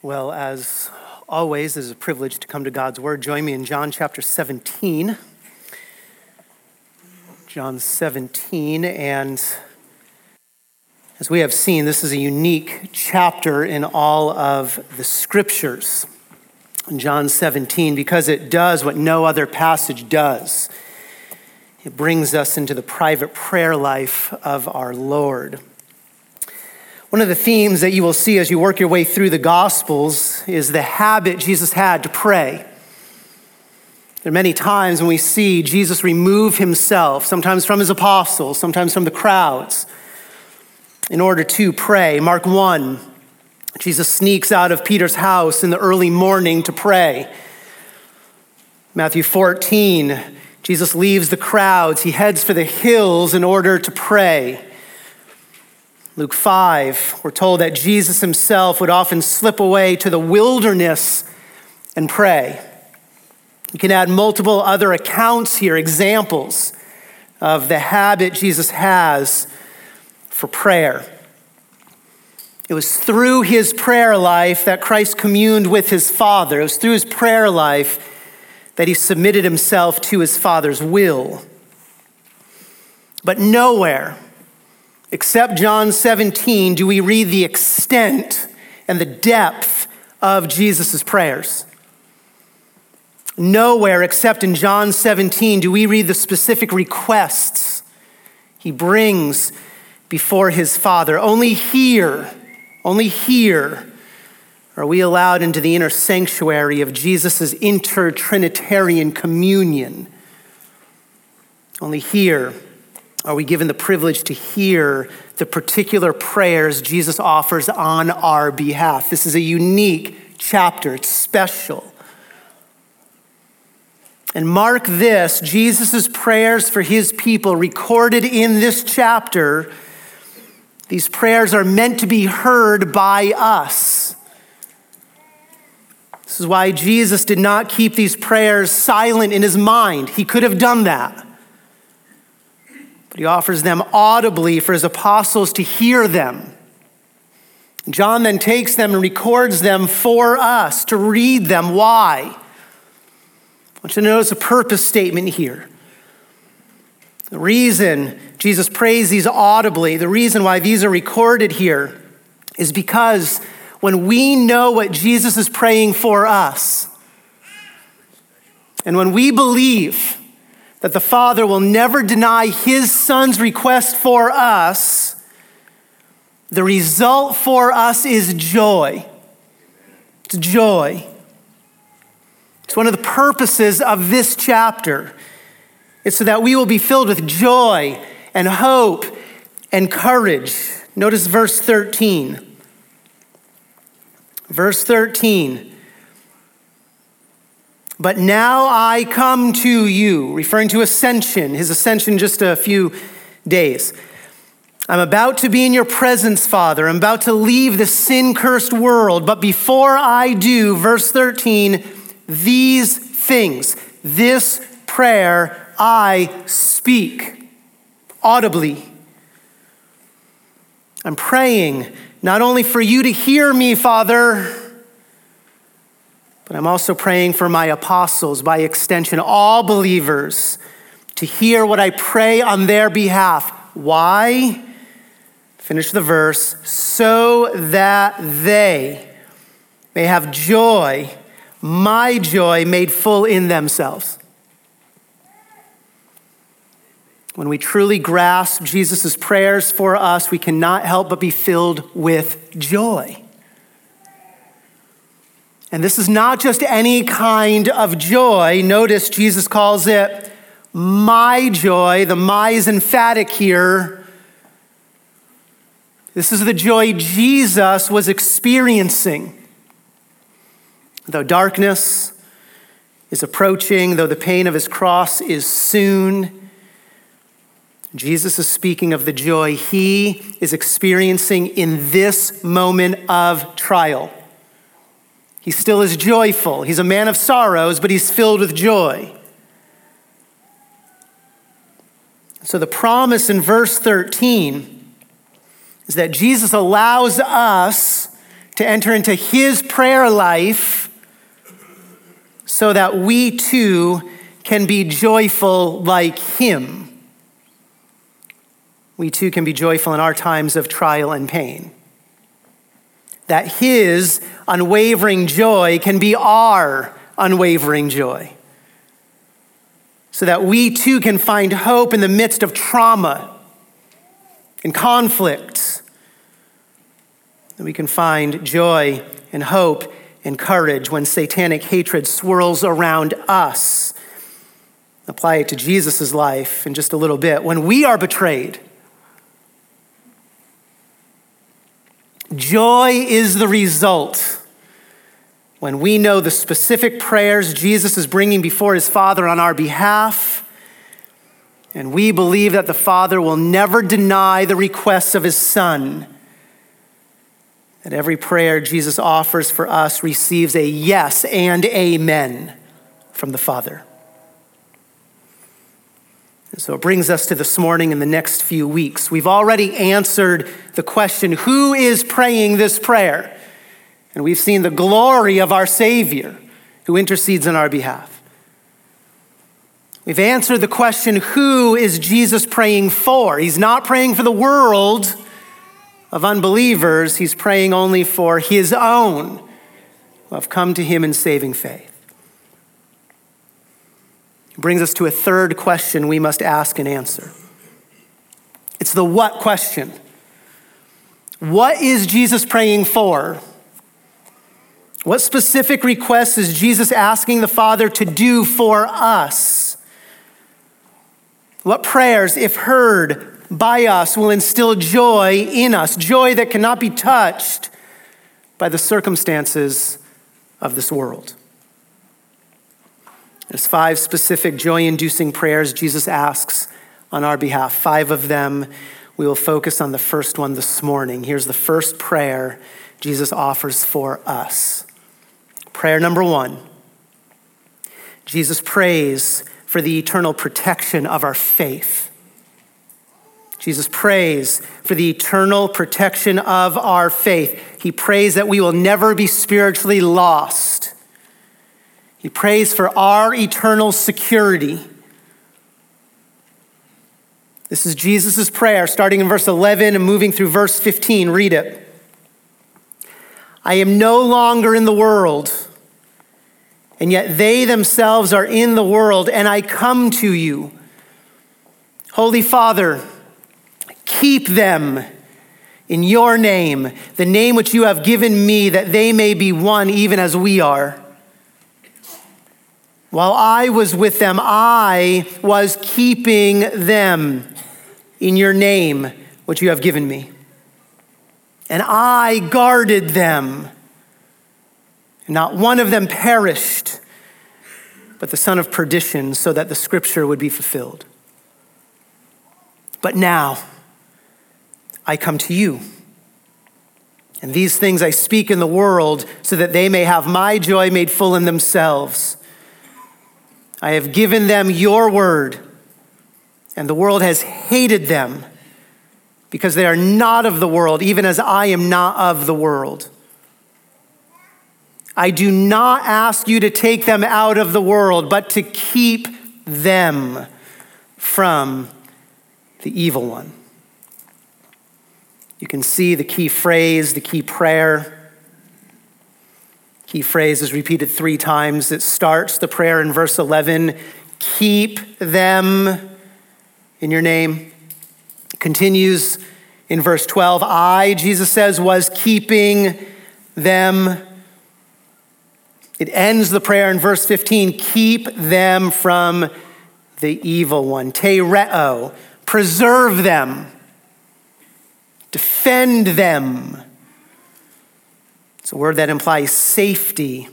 Well, as always, it is a privilege to come to God's Word. Join me in John chapter 17. John 17, and as we have seen, this is a unique chapter in all of the Scriptures. John 17, because it does what no other passage does. It brings us into the private prayer life of our Lord. One of the themes that you will see as you work your way through the Gospels is the habit Jesus had to pray. There are many times when we see Jesus remove himself, sometimes from his apostles, sometimes from the crowds, in order to pray. Mark 1, Jesus sneaks out of Peter's house in the early morning to pray. Matthew 14, Jesus leaves the crowds. He heads for the hills in order to pray. Luke 5, we're told that Jesus himself would often slip away to the wilderness and pray. You can add multiple other accounts here, examples of the habit Jesus has for prayer. It was through his prayer life that Christ communed with his Father. It was through his prayer life that he submitted himself to his Father's will. But nowhere, Except John 17, do we read the extent and the depth of Jesus' prayers. Nowhere except in John 17 do we read the specific requests he brings before his Father. Only here, only here are we allowed into the inner sanctuary of Jesus' inter-Trinitarian communion. Only here are we given the privilege to hear the particular prayers Jesus offers on our behalf. This is a unique chapter, it's special. And mark this Jesus' prayers for his people recorded in this chapter. These prayers are meant to be heard by us. This is why Jesus did not keep these prayers silent in his mind. He could have done that but he offers them audibly for his apostles to hear them. John then takes them and records them for us to read them. Why? I want you to notice a purpose statement here. The reason Jesus prays these audibly, the reason why these are recorded here, is because when we know what Jesus is praying for us, and when we believe that the Father will never deny his Son's request for us, the result for us is joy. It's joy. It's one of the purposes of this chapter. It's so that we will be filled with joy and hope and courage. Notice verse 13. Verse 13. But now I come to you, referring to ascension, his ascension just a few days. I'm about to be in your presence, Father. I'm about to leave the sin cursed world. But before I do, verse 13, these things, this prayer I speak audibly. I'm praying not only for you to hear me, Father but I'm also praying for my apostles, by extension, all believers, to hear what I pray on their behalf. Why? Finish the verse. So that they may have joy, my joy made full in themselves. When we truly grasp Jesus' prayers for us, we cannot help but be filled with joy. And this is not just any kind of joy. Notice Jesus calls it my joy. The my is emphatic here. This is the joy Jesus was experiencing. Though darkness is approaching, though the pain of his cross is soon, Jesus is speaking of the joy he is experiencing in this moment of trial. He still is joyful. He's a man of sorrows, but he's filled with joy. So the promise in verse 13 is that Jesus allows us to enter into his prayer life so that we too can be joyful like him. We too can be joyful in our times of trial and pain. That his unwavering joy can be our unwavering joy. So that we too can find hope in the midst of trauma and conflict. That we can find joy and hope and courage when satanic hatred swirls around us. Apply it to Jesus' life in just a little bit. When we are betrayed, joy is the result when we know the specific prayers Jesus is bringing before his Father on our behalf, and we believe that the Father will never deny the requests of his Son, that every prayer Jesus offers for us receives a yes and amen from the Father. And so it brings us to this morning in the next few weeks. We've already answered the question who is praying this prayer? And we've seen the glory of our Savior who intercedes on our behalf. We've answered the question who is Jesus praying for? He's not praying for the world of unbelievers, he's praying only for his own who have come to him in saving faith. Brings us to a third question we must ask and answer. It's the what question. What is Jesus praying for? What specific requests is Jesus asking the Father to do for us? What prayers, if heard by us, will instill joy in us, joy that cannot be touched by the circumstances of this world? There's five specific joy inducing prayers Jesus asks on our behalf. Five of them. We will focus on the first one this morning. Here's the first prayer Jesus offers for us. Prayer number one Jesus prays for the eternal protection of our faith. Jesus prays for the eternal protection of our faith. He prays that we will never be spiritually lost. He prays for our eternal security. This is Jesus' prayer, starting in verse 11 and moving through verse 15. Read it. I am no longer in the world and yet they themselves are in the world, and I come to you. Holy Father, keep them in your name, the name which you have given me, that they may be one even as we are. While I was with them, I was keeping them in your name, which you have given me. And I guarded them and not one of them perished, but the son of perdition, so that the scripture would be fulfilled. But now I come to you. And these things I speak in the world so that they may have my joy made full in themselves. I have given them your word, and the world has hated them because they are not of the world, even as I am not of the world. I do not ask you to take them out of the world, but to keep them from the evil one. You can see the key phrase, the key prayer. Key phrase is repeated three times. It starts the prayer in verse 11 keep them in your name. Continues in verse 12 I, Jesus says, was keeping them it ends the prayer in verse 15 keep them from the evil one. Tereo, preserve them, defend them. It's a word that implies safety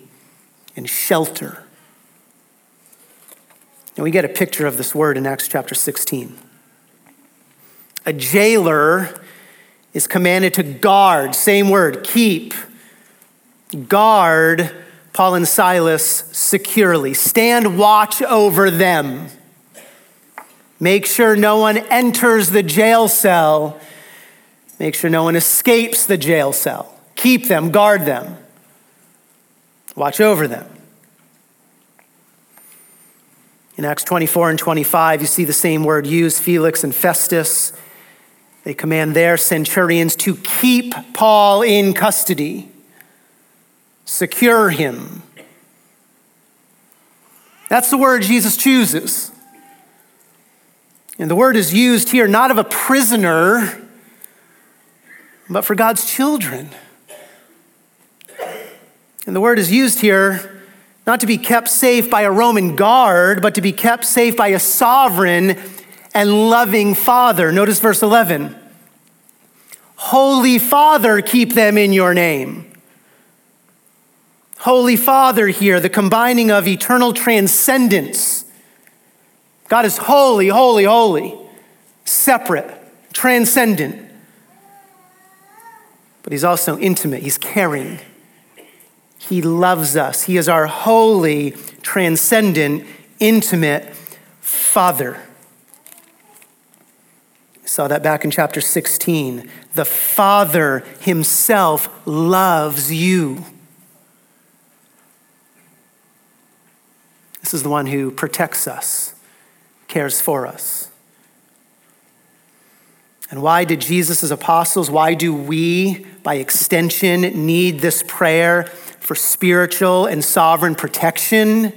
and shelter. And we get a picture of this word in Acts chapter 16. A jailer is commanded to guard, same word, keep, guard Paul and Silas securely. Stand watch over them. Make sure no one enters the jail cell. Make sure no one escapes the jail cell. Keep them, guard them, watch over them. In Acts 24 and 25, you see the same word used Felix and Festus. They command their centurions to keep Paul in custody, secure him. That's the word Jesus chooses. And the word is used here not of a prisoner, but for God's children. And the word is used here not to be kept safe by a Roman guard, but to be kept safe by a sovereign and loving Father. Notice verse 11 Holy Father, keep them in your name. Holy Father here, the combining of eternal transcendence. God is holy, holy, holy, separate, transcendent. But He's also intimate, He's caring. He loves us. He is our holy, transcendent, intimate Father. We saw that back in chapter 16. The Father Himself loves you. This is the one who protects us, cares for us. And why did Jesus' apostles, why do we, by extension, need this prayer? For spiritual and sovereign protection.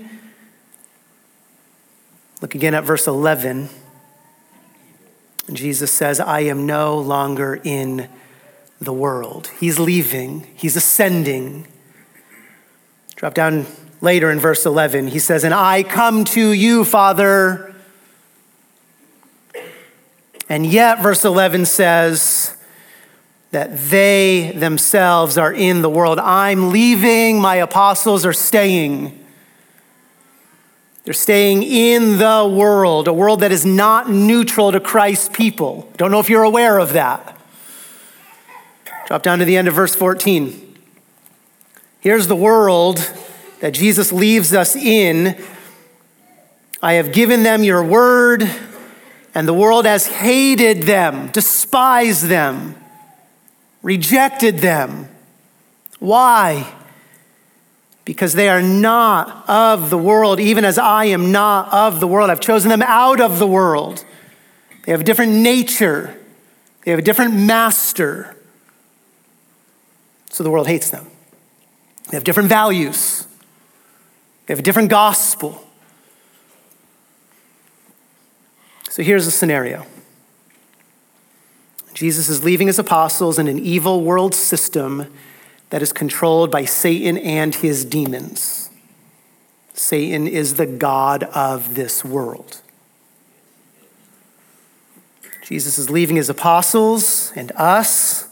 Look again at verse 11. Jesus says, I am no longer in the world. He's leaving, he's ascending. Drop down later in verse 11. He says, And I come to you, Father. And yet, verse 11 says, that they themselves are in the world. I'm leaving, my apostles are staying. They're staying in the world, a world that is not neutral to Christ's people. Don't know if you're aware of that. Drop down to the end of verse 14. Here's the world that Jesus leaves us in. I have given them your word, and the world has hated them, despised them rejected them. Why? Because they are not of the world, even as I am not of the world. I've chosen them out of the world. They have a different nature, they have a different master. So the world hates them. They have different values, they have a different gospel. So here's the scenario. Jesus is leaving his apostles in an evil world system that is controlled by Satan and his demons. Satan is the God of this world. Jesus is leaving his apostles and us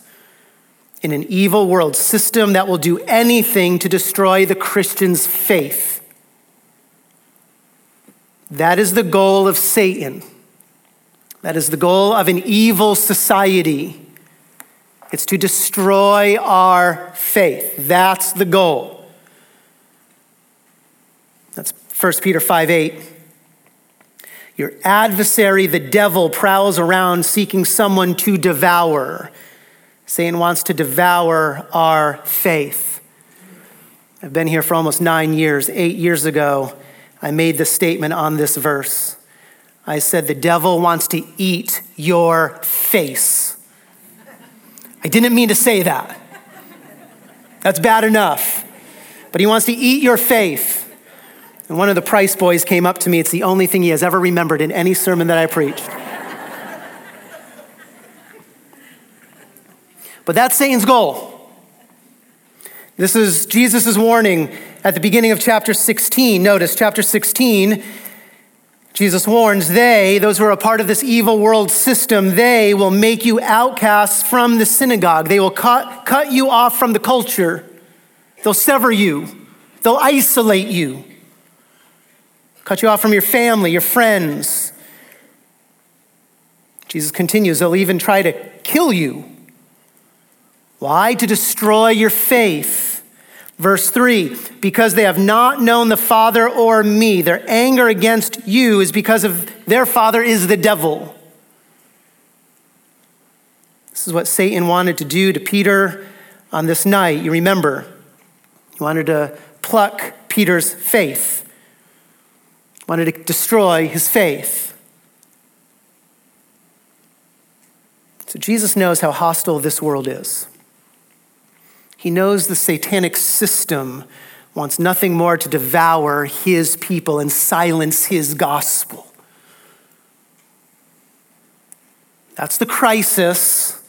in an evil world system that will do anything to destroy the Christian's faith. That is the goal of Satan. That is the goal of an evil society. It's to destroy our faith. That's the goal. That's 1 Peter 5 8. Your adversary, the devil, prowls around seeking someone to devour. Satan wants to devour our faith. I've been here for almost nine years. Eight years ago, I made the statement on this verse. I said, The devil wants to eat your face. I didn't mean to say that. That's bad enough. But he wants to eat your faith. And one of the Price boys came up to me. It's the only thing he has ever remembered in any sermon that I preached. but that's Satan's goal. This is Jesus' warning at the beginning of chapter 16. Notice, chapter 16 Jesus warns they, those who are a part of this evil world system, they will make you outcasts from the synagogue. They will cut, cut you off from the culture. They'll sever you. They'll isolate you. Cut you off from your family, your friends. Jesus continues, they'll even try to kill you. Why? To destroy your faith. Verse 3 because they have not known the Father or me. Their anger against you is because of their father is the devil. This is what Satan wanted to do to Peter on this night, you remember, he wanted to pluck Peter's faith, wanted to destroy his faith. So Jesus knows how hostile this world is. He knows the satanic system wants nothing more to devour his people and silence his gospel. That's the crisis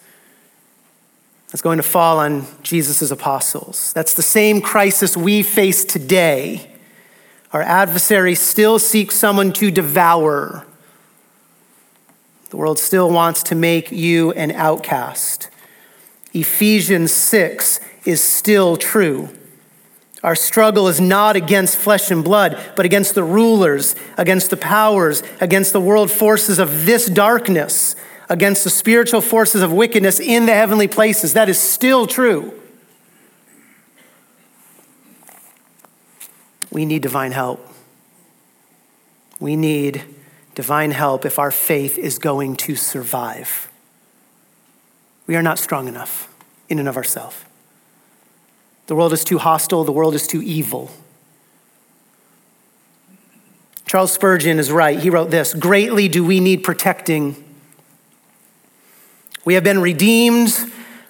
that's going to fall on Jesus' apostles. That's the same crisis we face today. Our adversary still seeks someone to devour. The world still wants to make you an outcast. Ephesians 6 is still true. Our struggle is not against flesh and blood, but against the rulers, against the powers, against the world forces of this darkness, against the spiritual forces of wickedness in the heavenly places. That is still true. We need divine help. We need divine help if our faith is going to survive. We are not strong enough in and of ourselves. The world is too hostile, the world is too evil. Charles Spurgeon is right. He wrote this Greatly do we need protecting we have been redeemed,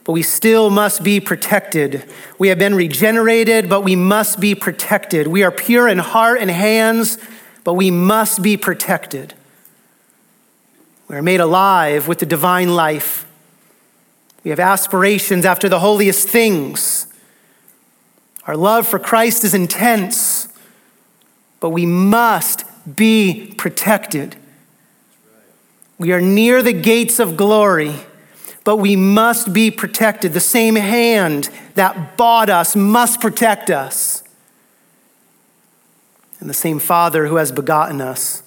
but we still must be protected. We have been regenerated, but we must be protected. We are pure in heart and hands, but we must be protected. We are made alive with the divine life. We have aspirations after the holiest things. Our love for Christ is intense, but we must be protected. We are near the gates of glory but we must be protected. The same hand that bought us must protect us. And the same Father who has begotten us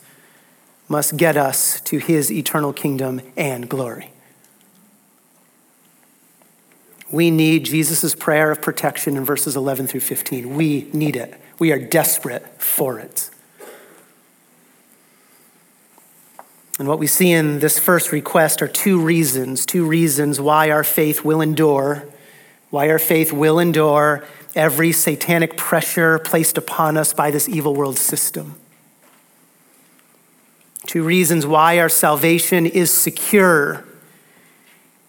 must get us to his eternal kingdom and glory. We need Jesus' prayer of protection in verses 11 through 15. We need it. We are desperate for it. And what we see in this first request are two reasons, two reasons why our faith will endure, why our faith will endure every satanic pressure placed upon us by this evil world system. Two reasons why our salvation is secure,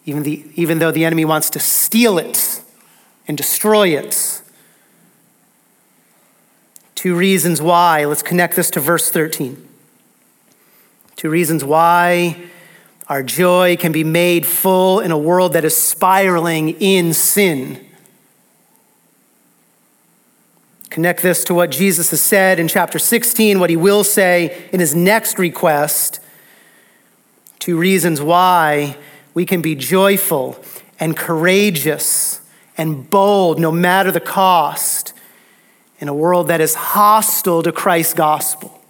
even, the, even though the enemy wants to steal it and destroy it. Two reasons why. Let's connect this to verse 13. Two reasons why our joy can be made full in a world that is spiraling in sin. Connect this to what Jesus has said in chapter 16, what he will say in his next request. Two reasons why we can be joyful and courageous and bold no matter the cost in a world that is hostile to Christ's gospel.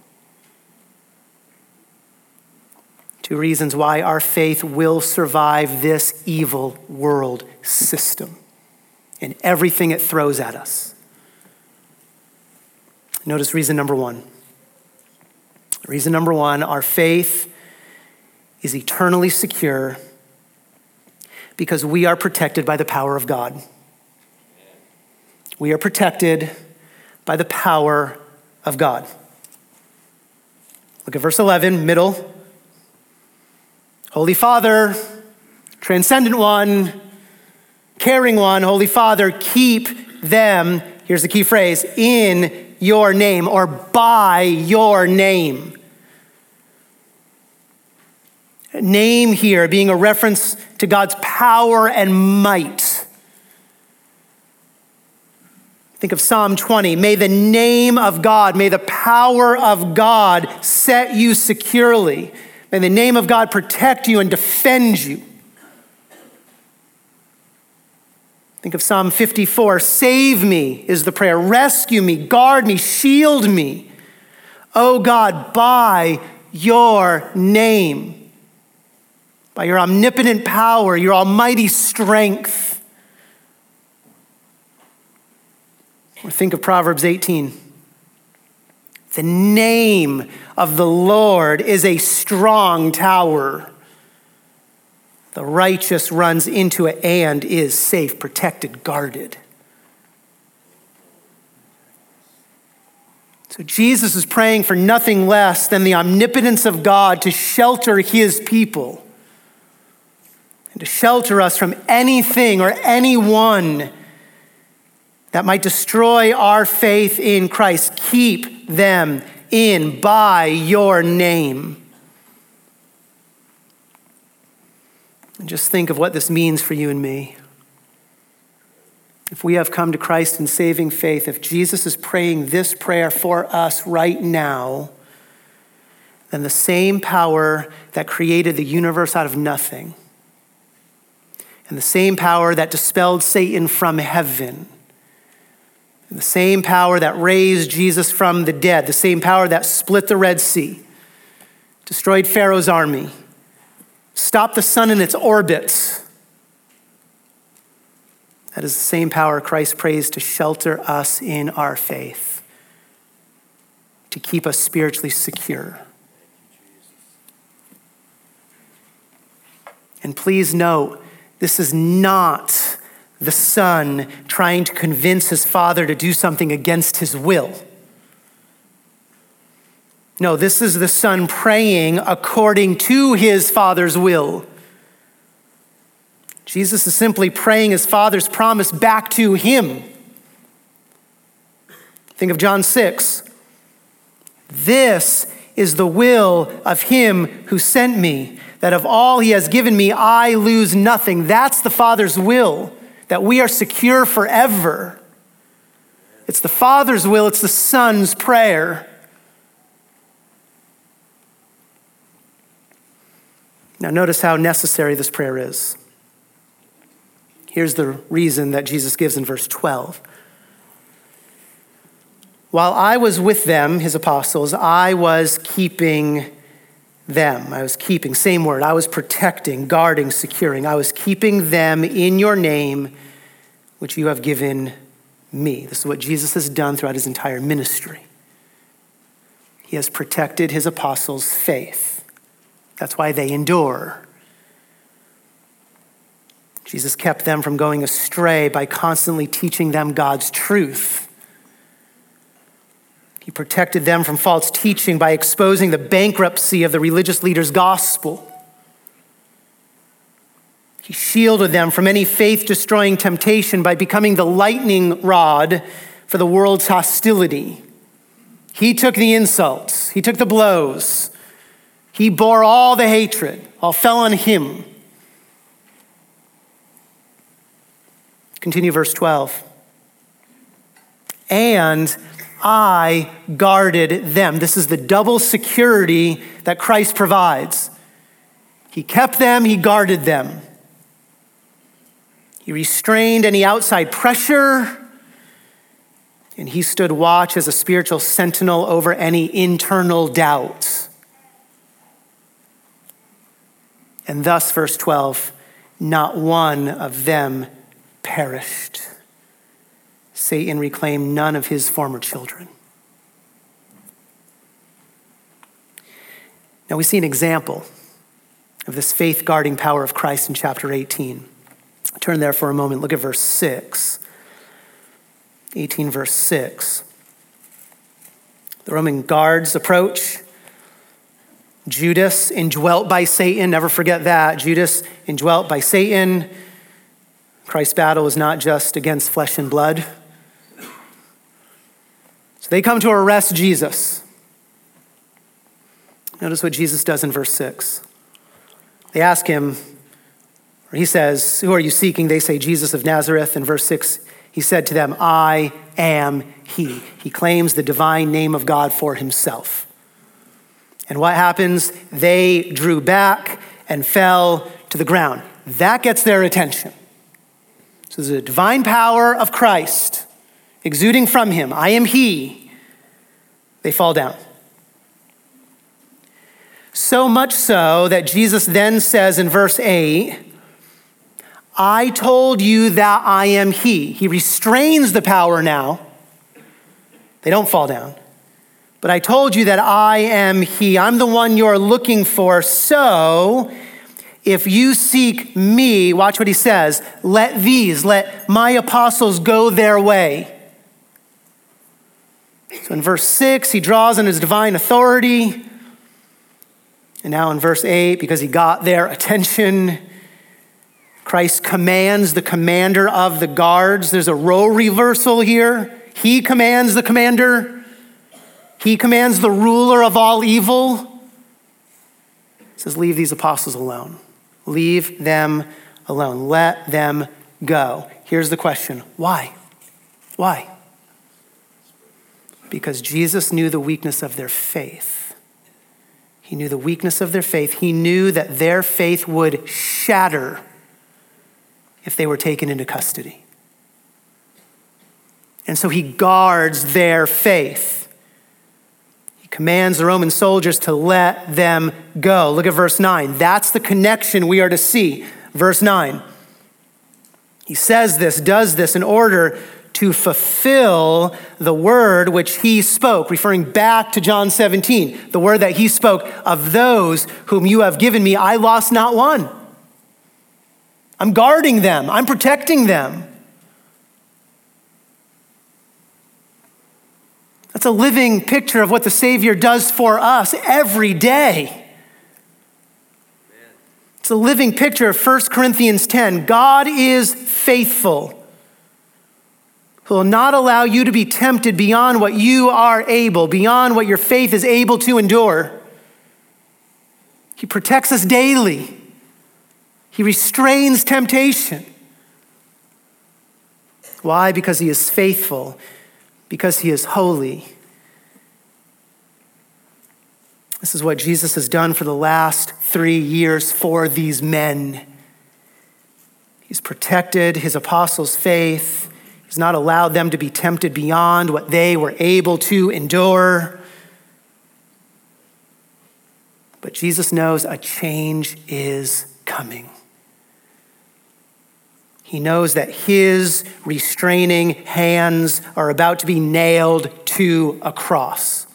Two reasons why our faith will survive this evil world system and everything it throws at us. Notice reason number one. Reason number one our faith is eternally secure because we are protected by the power of God. We are protected by the power of God. Look at verse 11, middle. Holy Father, transcendent one, caring one, Holy Father, keep them, here's the key phrase, in your name or by your name. Name here being a reference to God's power and might. Think of Psalm 20. May the name of God, may the power of God set you securely. May the name of God protect you and defend you. Think of Psalm 54 Save me is the prayer. Rescue me, guard me, shield me. Oh God, by your name, by your omnipotent power, your almighty strength. Or think of Proverbs 18. The name of the Lord is a strong tower. The righteous runs into it and is safe, protected, guarded. So Jesus is praying for nothing less than the omnipotence of God to shelter his people and to shelter us from anything or anyone that might destroy our faith in Christ. Keep them in by your name. And just think of what this means for you and me. If we have come to Christ in saving faith, if Jesus is praying this prayer for us right now, then the same power that created the universe out of nothing, and the same power that dispelled Satan from heaven, and the same power that raised Jesus from the dead, the same power that split the Red Sea, destroyed Pharaoh's army, stopped the sun in its orbit that is the same power Christ prays to shelter us in our faith, to keep us spiritually secure. And please note, this is not the son trying to convince his father to do something against his will. No, this is the son praying according to his father's will. Jesus is simply praying his Father's promise back to him. Think of John 6. This is the will of him who sent me, that of all he has given me, I lose nothing. That's the Father's will, that we are secure forever. It's the Father's will, it's the Son's prayer. Now, notice how necessary this prayer is. Here's the reason that Jesus gives in verse 12. While I was with them, his apostles, I was keeping them. I was keeping, same word. I was protecting, guarding, securing. I was keeping them in your name, which you have given me. This is what Jesus has done throughout his entire ministry. He has protected his apostles' faith. That's why they endure. Jesus kept them from going astray by constantly teaching them God's truth. Protected them from false teaching by exposing the bankruptcy of the religious leaders' gospel. He shielded them from any faith destroying temptation by becoming the lightning rod for the world's hostility. He took the insults, he took the blows, he bore all the hatred, all fell on him. Continue verse 12. And I guarded them. This is the double security that Christ provides. He kept them, He guarded them. He restrained any outside pressure, and He stood watch as a spiritual sentinel over any internal doubts. And thus, verse 12, not one of them perished. Satan reclaimed none of his former children. Now we see an example of this faith guarding power of Christ in chapter 18. Turn there for a moment, look at verse 6. 18, verse 6. The Roman guards approach. Judas, indwelt by Satan, never forget that. Judas, indwelt by Satan, Christ's battle is not just against flesh and blood. So they come to arrest Jesus. Notice what Jesus does in verse 6. They ask him, or he says, Who are you seeking? They say, Jesus of Nazareth. In verse 6, he said to them, I am he. He claims the divine name of God for himself. And what happens? They drew back and fell to the ground. That gets their attention. So a divine power of Christ exuding from him. I am he. They fall down. So much so that Jesus then says in verse 8, I told you that I am he. He restrains the power now. They don't fall down. But I told you that I am he. I'm the one you're looking for. So If you seek me, watch what he says, let these, let my apostles go their way. So in verse 6, he draws on his divine authority. And now in verse 8, because he got their attention, Christ commands the commander of the guards. There's a role reversal here. He commands the commander, he commands the ruler of all evil. He says, Leave these apostles alone. Leave them alone. Let them go. Here's the question why? Why? Because Jesus knew the weakness of their faith. He knew the weakness of their faith. He knew that their faith would shatter if they were taken into custody. And so he guards their faith. He commands the Roman soldiers to let them go. Look at verse 9. That's the connection we are to see. Verse 9. He says this, does this in order to fulfill the word which he spoke, referring back to John 17, the word that he spoke of those whom you have given me, I lost not one. I'm guarding them, I'm protecting them. That's a living picture of what the Savior does for us every day. It's a living picture of 1 Corinthians 10. God is faithful, who will not allow you to be tempted beyond what you are able, beyond what your faith is able to endure. He protects us daily. He restrains temptation. Why? Because he is faithful, because he is holy. This is what Jesus has done for the last three years for these men. He's protected his apostles' faith. He's not allowed them to be tempted beyond what they were able to endure. But Jesus knows a change is coming. He knows that his restraining hands are about to be nailed to a cross.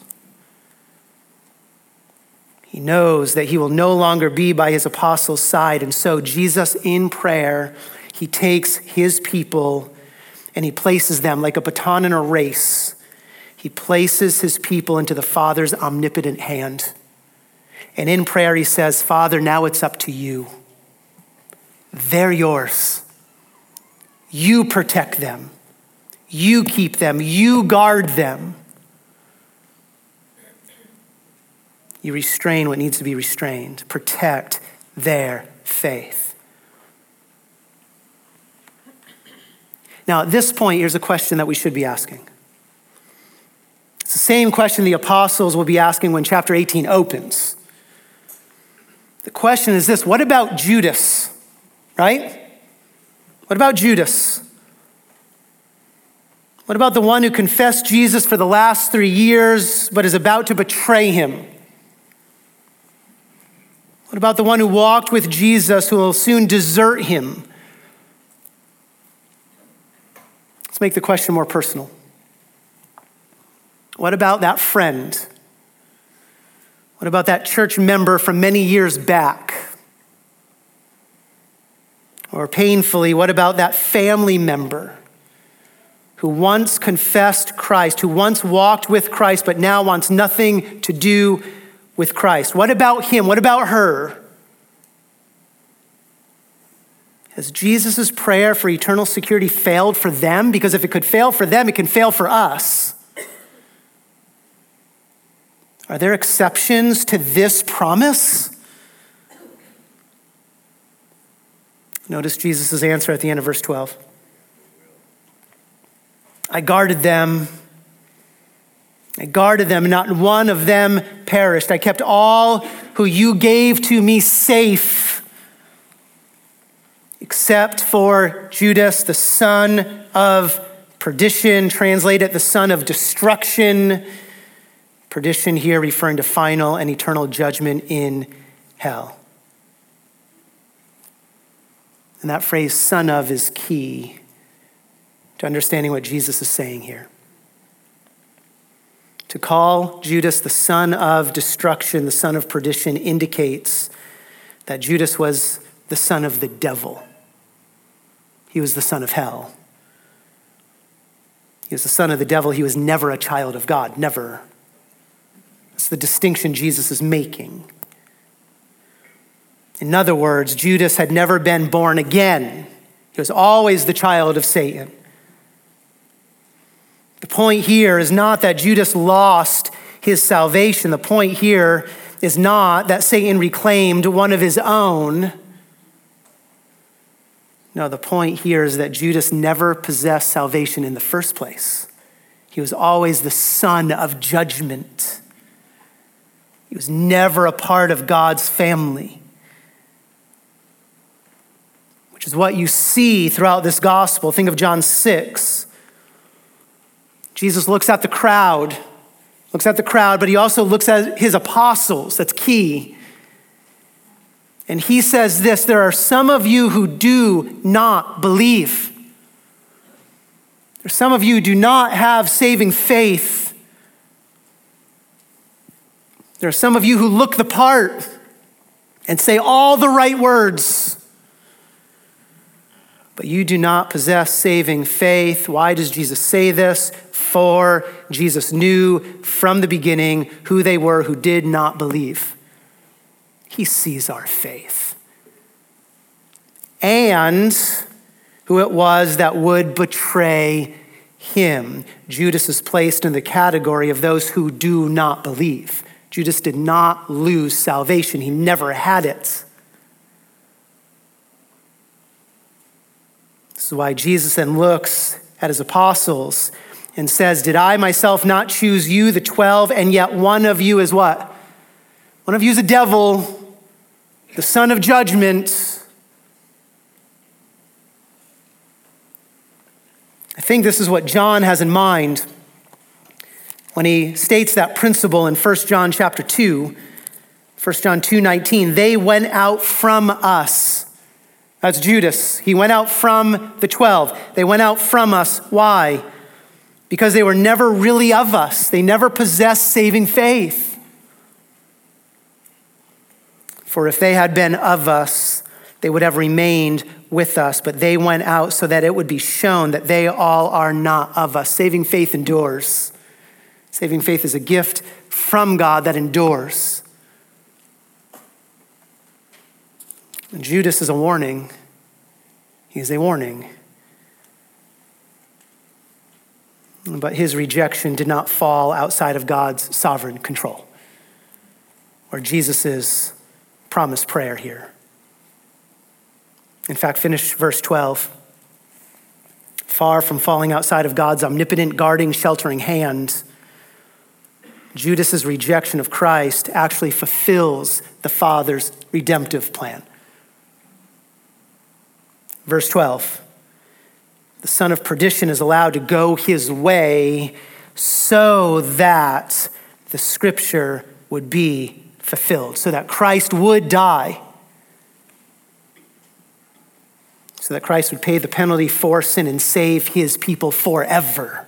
He knows that he will no longer be by his apostles' side. And so, Jesus, in prayer, he takes his people and he places them like a baton in a race. He places his people into the Father's omnipotent hand. And in prayer, he says, Father, now it's up to you. They're yours. You protect them, you keep them, you guard them. You restrain what needs to be restrained, protect their faith. Now, at this point, here's a question that we should be asking. It's the same question the apostles will be asking when chapter 18 opens. The question is this what about Judas, right? What about Judas? What about the one who confessed Jesus for the last three years but is about to betray him? What about the one who walked with Jesus who will soon desert him? Let's make the question more personal. What about that friend? What about that church member from many years back? Or painfully, what about that family member who once confessed Christ, who once walked with Christ, but now wants nothing to do with Christ? What about him? What about her? Has Jesus' prayer for eternal security failed for them? Because if it could fail for them, it can fail for us. Are there exceptions to this promise? Notice Jesus' answer at the end of verse 12. I guarded them. I guarded them, not one of them perished. I kept all who you gave to me safe, except for Judas, the son of perdition, translated the son of destruction. Perdition here referring to final and eternal judgment in hell. And that phrase, son of, is key to understanding what Jesus is saying here. To call Judas the son of destruction, the son of perdition, indicates that Judas was the son of the devil. He was the son of hell. He was the son of the devil. He was never a child of God, never. That's the distinction Jesus is making. In other words, Judas had never been born again. He was always the child of Satan. The point here is not that Judas lost his salvation. The point here is not that Satan reclaimed one of his own. No, the point here is that Judas never possessed salvation in the first place. He was always the son of judgment. He was never a part of God's family, which is what you see throughout this gospel. Think of John 6. Jesus looks at the crowd looks at the crowd, but he also looks at his apostles. That's key. And he says this there are some of you who do not believe. There's some of you who do not have saving faith. There are some of you who look the part and say all the right words, but you do not possess saving faith. Why does Jesus say this? For Jesus knew from the beginning who they were who did not believe. He sees our faith. And who it was that would betray him. Judas is placed in the category of those who do not believe. Judas did not lose salvation, he never had it. This is why Jesus then looks at his apostles and says, Did I myself not choose you, the 12, and yet one of you is what? One of you is a devil, the son of judgment. I think this is what John has in mind when he states that principle in 1 John chapter 2. 1 John 2:19 they went out from us that's Judas he went out from the 12 they went out from us why because they were never really of us. They never possessed saving faith. For if they had been of us, they would have remained with us, but they went out so that it would be shown that they all are not of us. Saving faith endures. Saving faith is a gift from God that endures. And Judas is a warning. He's a warning. But his rejection did not fall outside of God's sovereign control, or Jesus' promised prayer here. In fact, finish verse 12. Far from falling outside of God's omnipotent, guarding, sheltering hand, Judas's rejection of Christ actually fulfills the Father's redemptive plan. Verse 12 the son of perdition is allowed to go his way so that the scripture would be fulfilled, so that Christ would die, so that Christ would pay the penalty for sin and save his people forever.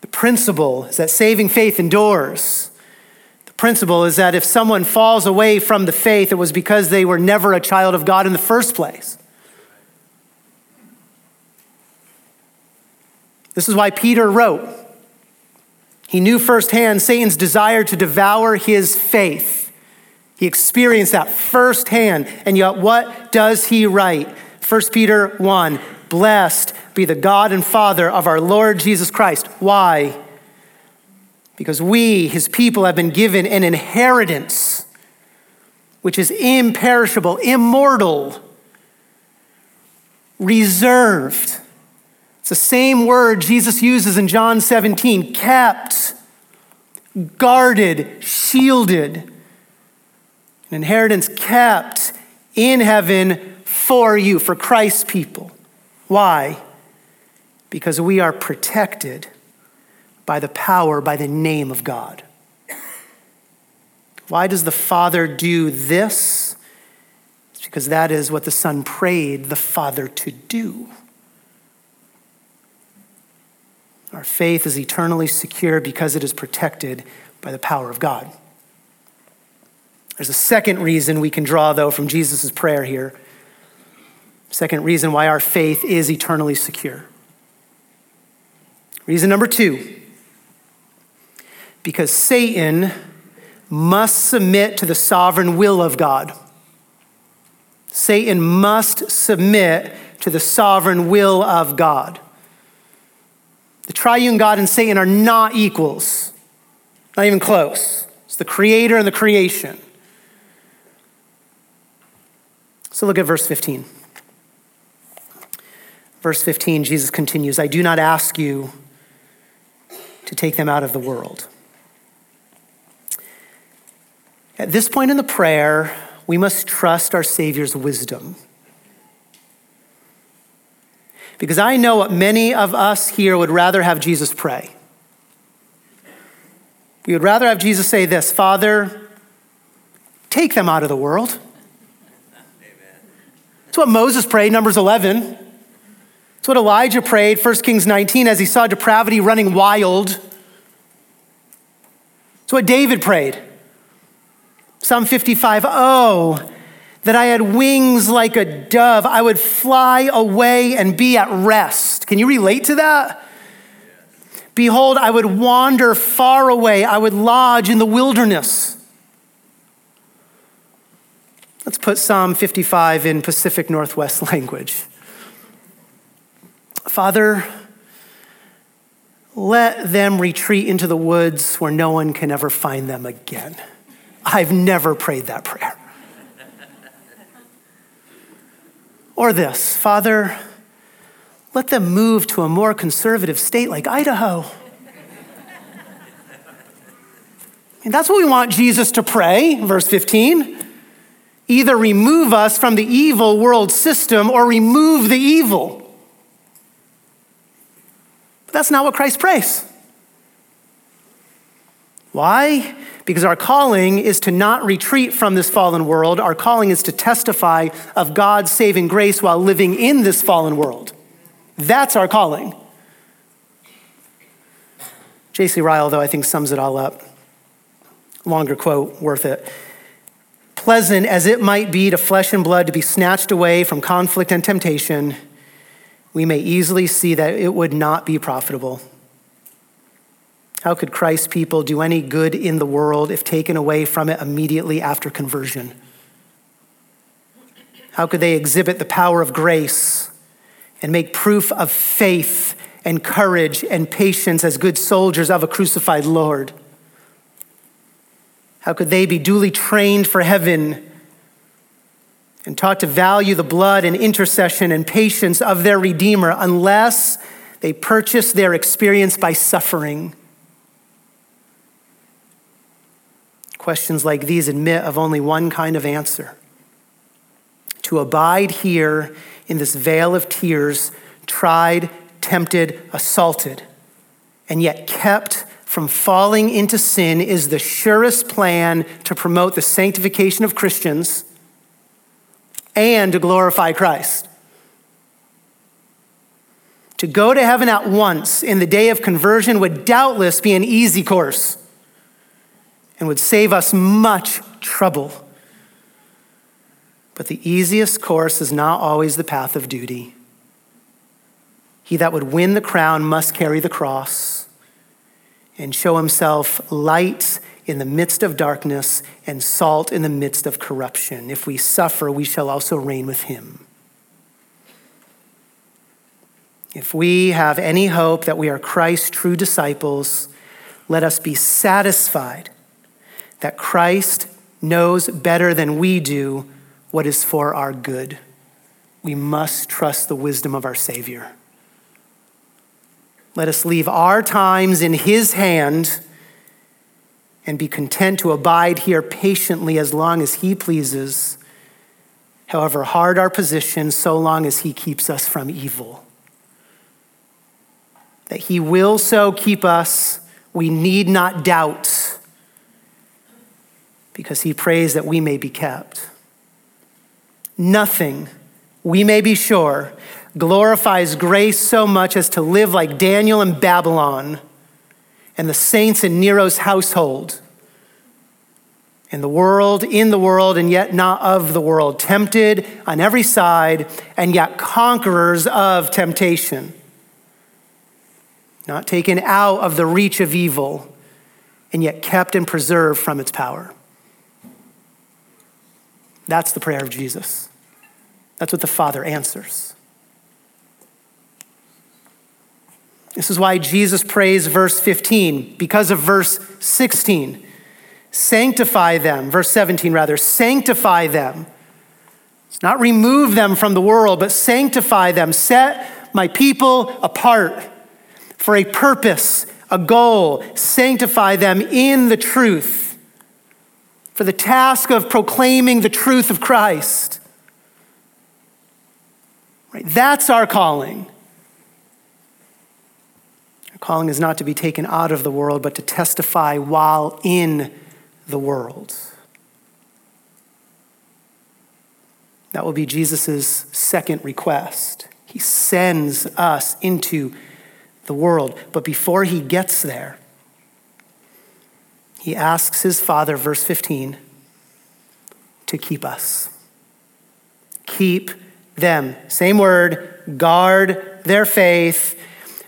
The principle is that saving faith endures. The principle is that if someone falls away from the faith, it was because they were never a child of God in the first place. This is why Peter wrote. He knew firsthand Satan's desire to devour his faith. He experienced that firsthand. And yet, what does he write? 1 Peter 1 Blessed be the God and Father of our Lord Jesus Christ. Why? Because we, his people, have been given an inheritance which is imperishable, immortal, reserved it's the same word Jesus uses in John 17 kept, guarded, shielded. An inheritance kept in heaven for you, for Christ's people. Why? Because we are protected by the power, by the name of God. Why does the Father do this? It's because that is what the Son prayed the Father to do. Our faith is eternally secure because it is protected by the power of God. There's a second reason we can draw, though, from Jesus' prayer here. Second reason why our faith is eternally secure. Reason number two because Satan must submit to the sovereign will of God. Satan must submit to the sovereign will of God. The triune God and Satan are not equals, not even close. It's the creator and the creation. So look at verse 15. Verse 15, Jesus continues I do not ask you to take them out of the world. At this point in the prayer, we must trust our Savior's wisdom. Because I know what many of us here would rather have Jesus pray. We would rather have Jesus say this Father, take them out of the world. Amen. That's what Moses prayed, Numbers 11. That's what Elijah prayed, 1 Kings 19, as he saw depravity running wild. That's what David prayed. Psalm 55, oh, that I had wings like a dove. I would fly away and be at rest. Can you relate to that? Behold, I would wander far away. I would lodge in the wilderness. Let's put Psalm 55 in Pacific Northwest language. Father, let them retreat into the woods where no one can ever find them again. I've never prayed that prayer. Or this Father, let them move to a more conservative state like Idaho. And that's what we want Jesus to pray, verse 15. Either remove us from the evil world system or remove the evil. But that's not what Christ prays. Why? Because our calling is to not retreat from this fallen world. Our calling is to testify of God's saving grace while living in this fallen world. That's our calling. J.C. Ryle, though, I think sums it all up. Longer quote, worth it. Pleasant as it might be to flesh and blood to be snatched away from conflict and temptation, we may easily see that it would not be profitable. How could Christ's people do any good in the world if taken away from it immediately after conversion? How could they exhibit the power of grace and make proof of faith and courage and patience as good soldiers of a crucified Lord? How could they be duly trained for heaven and taught to value the blood and intercession and patience of their Redeemer unless they purchase their experience by suffering? Questions like these admit of only one kind of answer to abide here in this vale of tears, tried, tempted, assaulted, and yet kept from falling into sin is the surest plan to promote the sanctification of Christians and to glorify Christ. To go to heaven at once in the day of conversion would doubtless be an easy course and would save us much trouble. But the easiest course is not always the path of duty. He that would win the crown must carry the cross and show himself light in the midst of darkness and salt in the midst of corruption. If we suffer, we shall also reign with him. If we have any hope that we are Christ's true disciples, let us be satisfied that Christ knows better than we do what is for our good. We must trust the wisdom of our Savior. Let us leave our times in His hand and be content to abide here patiently as long as He pleases, however hard our position, so long as He keeps us from evil. That He will so keep us, we need not doubt because he prays that we may be kept. Nothing, we may be sure, glorifies grace so much as to live like Daniel in Babylon and the saints in Nero's household in the world, in the world, and yet not of the world, tempted on every side, and yet conquerors of temptation. Not taken out of the reach of evil, and yet kept and preserved from its power. That's the prayer of Jesus. That's what the Father answers. This is why Jesus prays verse 15, because of verse 16. Sanctify them, verse 17 rather, sanctify them. It's not remove them from the world, but sanctify them. Set my people apart for a purpose, a goal. Sanctify them in the truth for the task of proclaiming the truth of Christ. Right? That's our calling. Our calling is not to be taken out of the world, but to testify while in the world. That will be Jesus' second request. He sends us into the world. But before he gets there, he asks his father, verse 15, to keep us. Keep them. Same word, guard their faith,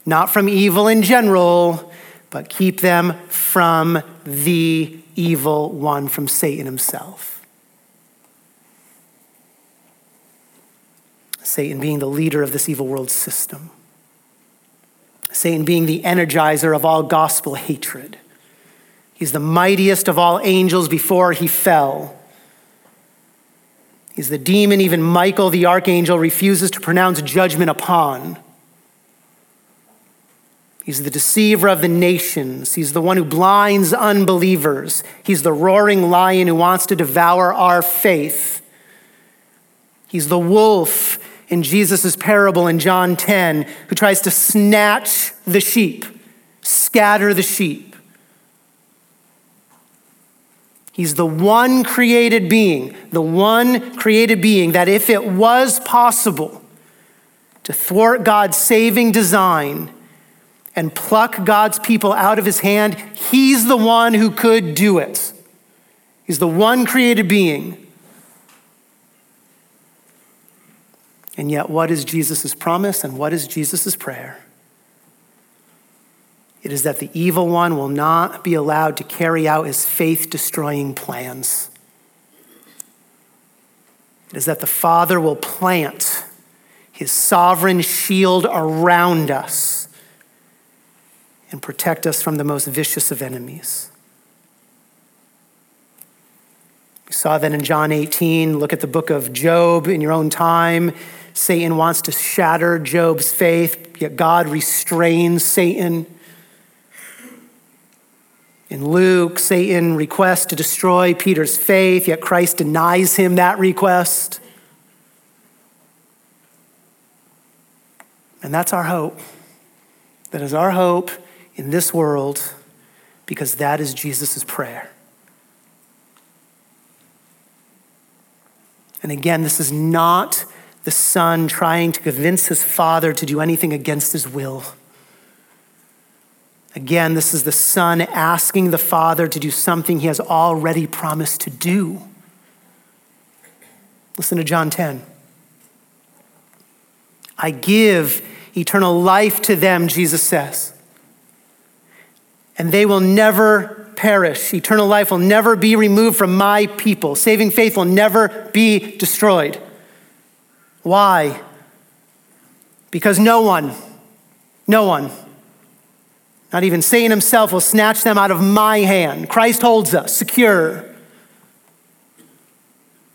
not from evil in general, but keep them from the evil one from Satan himself. Satan being the leader of this evil world system. Satan being the energizer of all gospel hatred. He's the mightiest of all angels before he fell. He's the demon even Michael the archangel refuses to pronounce judgment upon. He's the deceiver of the nations. He's the one who blinds unbelievers. He's the roaring lion who wants to devour our faith. He's the wolf in Jesus' parable in John 10 who tries to snatch the sheep, scatter the sheep. He's the one created being, the one created being that if it was possible to thwart God's saving design, and pluck God's people out of his hand, he's the one who could do it. He's the one created being. And yet, what is Jesus' promise and what is Jesus' prayer? It is that the evil one will not be allowed to carry out his faith destroying plans. It is that the Father will plant his sovereign shield around us and protect us from the most vicious of enemies. We saw that in John 18. Look at the book of Job in your own time. Satan wants to shatter Job's faith, yet God restrains Satan. In Luke, Satan requests to destroy Peter's faith, yet Christ denies him that request. And that's our hope. That is our hope in this world because that is Jesus' prayer. And again, this is not the son trying to convince his father to do anything against his will. Again, this is the son asking the father to do something he has already promised to do. Listen to John 10. I give eternal life to them, Jesus says and they will never perish. Eternal life will never be removed from my people. Saving faith will never be destroyed. Why? Because no one, no one, not even Satan himself, will snatch them out of my hand. Christ holds us secure.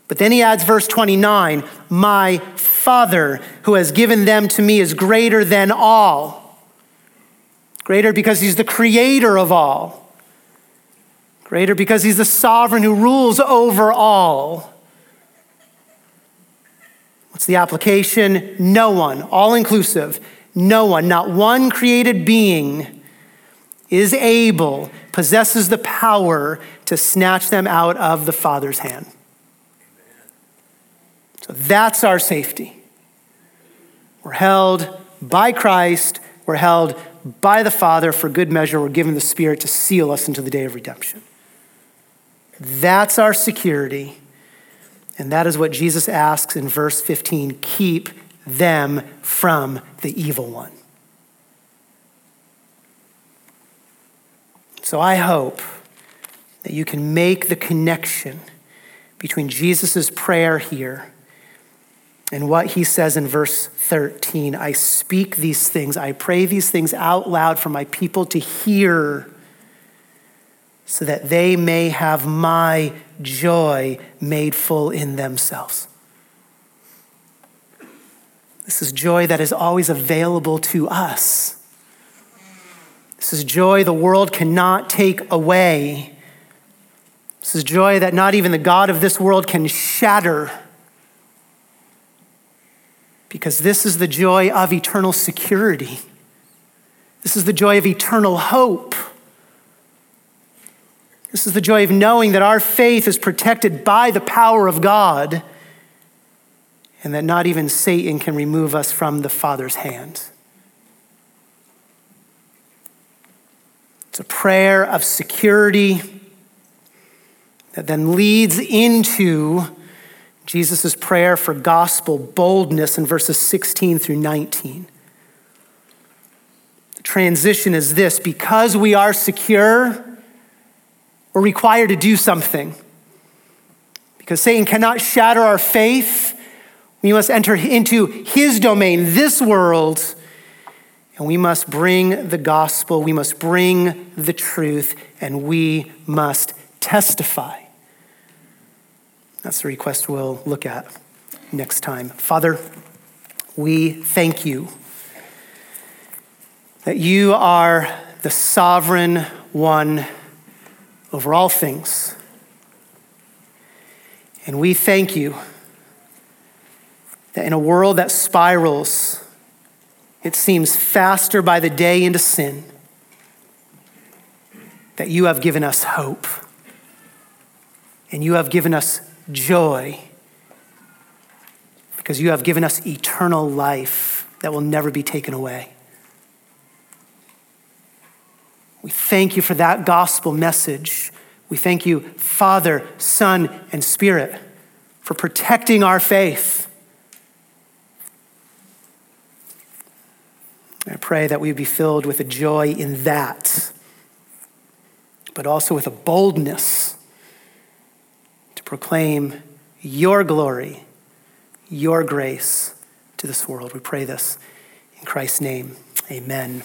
But then he adds verse 29 My Father who has given them to me is greater than all Greater because he's the creator of all. Greater because he's the sovereign who rules over all. What's the application? No one, all inclusive, no one, not one created being is able, possesses the power to snatch them out of the Father's hand. So that's our safety. We're held by Christ, we're held by the Father for good measure, we're given the Spirit to seal us into the day of redemption. That's our security. And that is what Jesus asks in verse 15 keep them from the evil one. So I hope that you can make the connection between Jesus' prayer here and what he says in verse 13 I speak these things, I pray these things out loud for my people to hear so that they may have my joy made full in themselves. This is joy that is always available to us. This is joy the world cannot take away. This is joy that not even the God of this world can shatter. Because this is the joy of eternal security. This is the joy of eternal hope. This is the joy of knowing that our faith is protected by the power of God and that not even Satan can remove us from the Father's hand. It's a prayer of security that then leads into Jesus' prayer for gospel boldness in verses 16 through 19. The transition is this because we are secure, we're required to do something. Because Satan cannot shatter our faith, we must enter into his domain, this world, and we must bring the gospel, we must bring the truth, and we must testify. That's the request we'll look at next time. Father, we thank you that you are the sovereign one over all things. And we thank you that in a world that spirals, it seems faster by the day into sin, that you have given us hope and you have given us joy because you have given us eternal life that will never be taken away. We thank you for that gospel message. We thank you, Father, Son, and Spirit, for protecting our faith. I pray that we would be filled with a joy in that, but also with a boldness to proclaim your glory, your grace to this world. We pray this in Christ's name. Amen.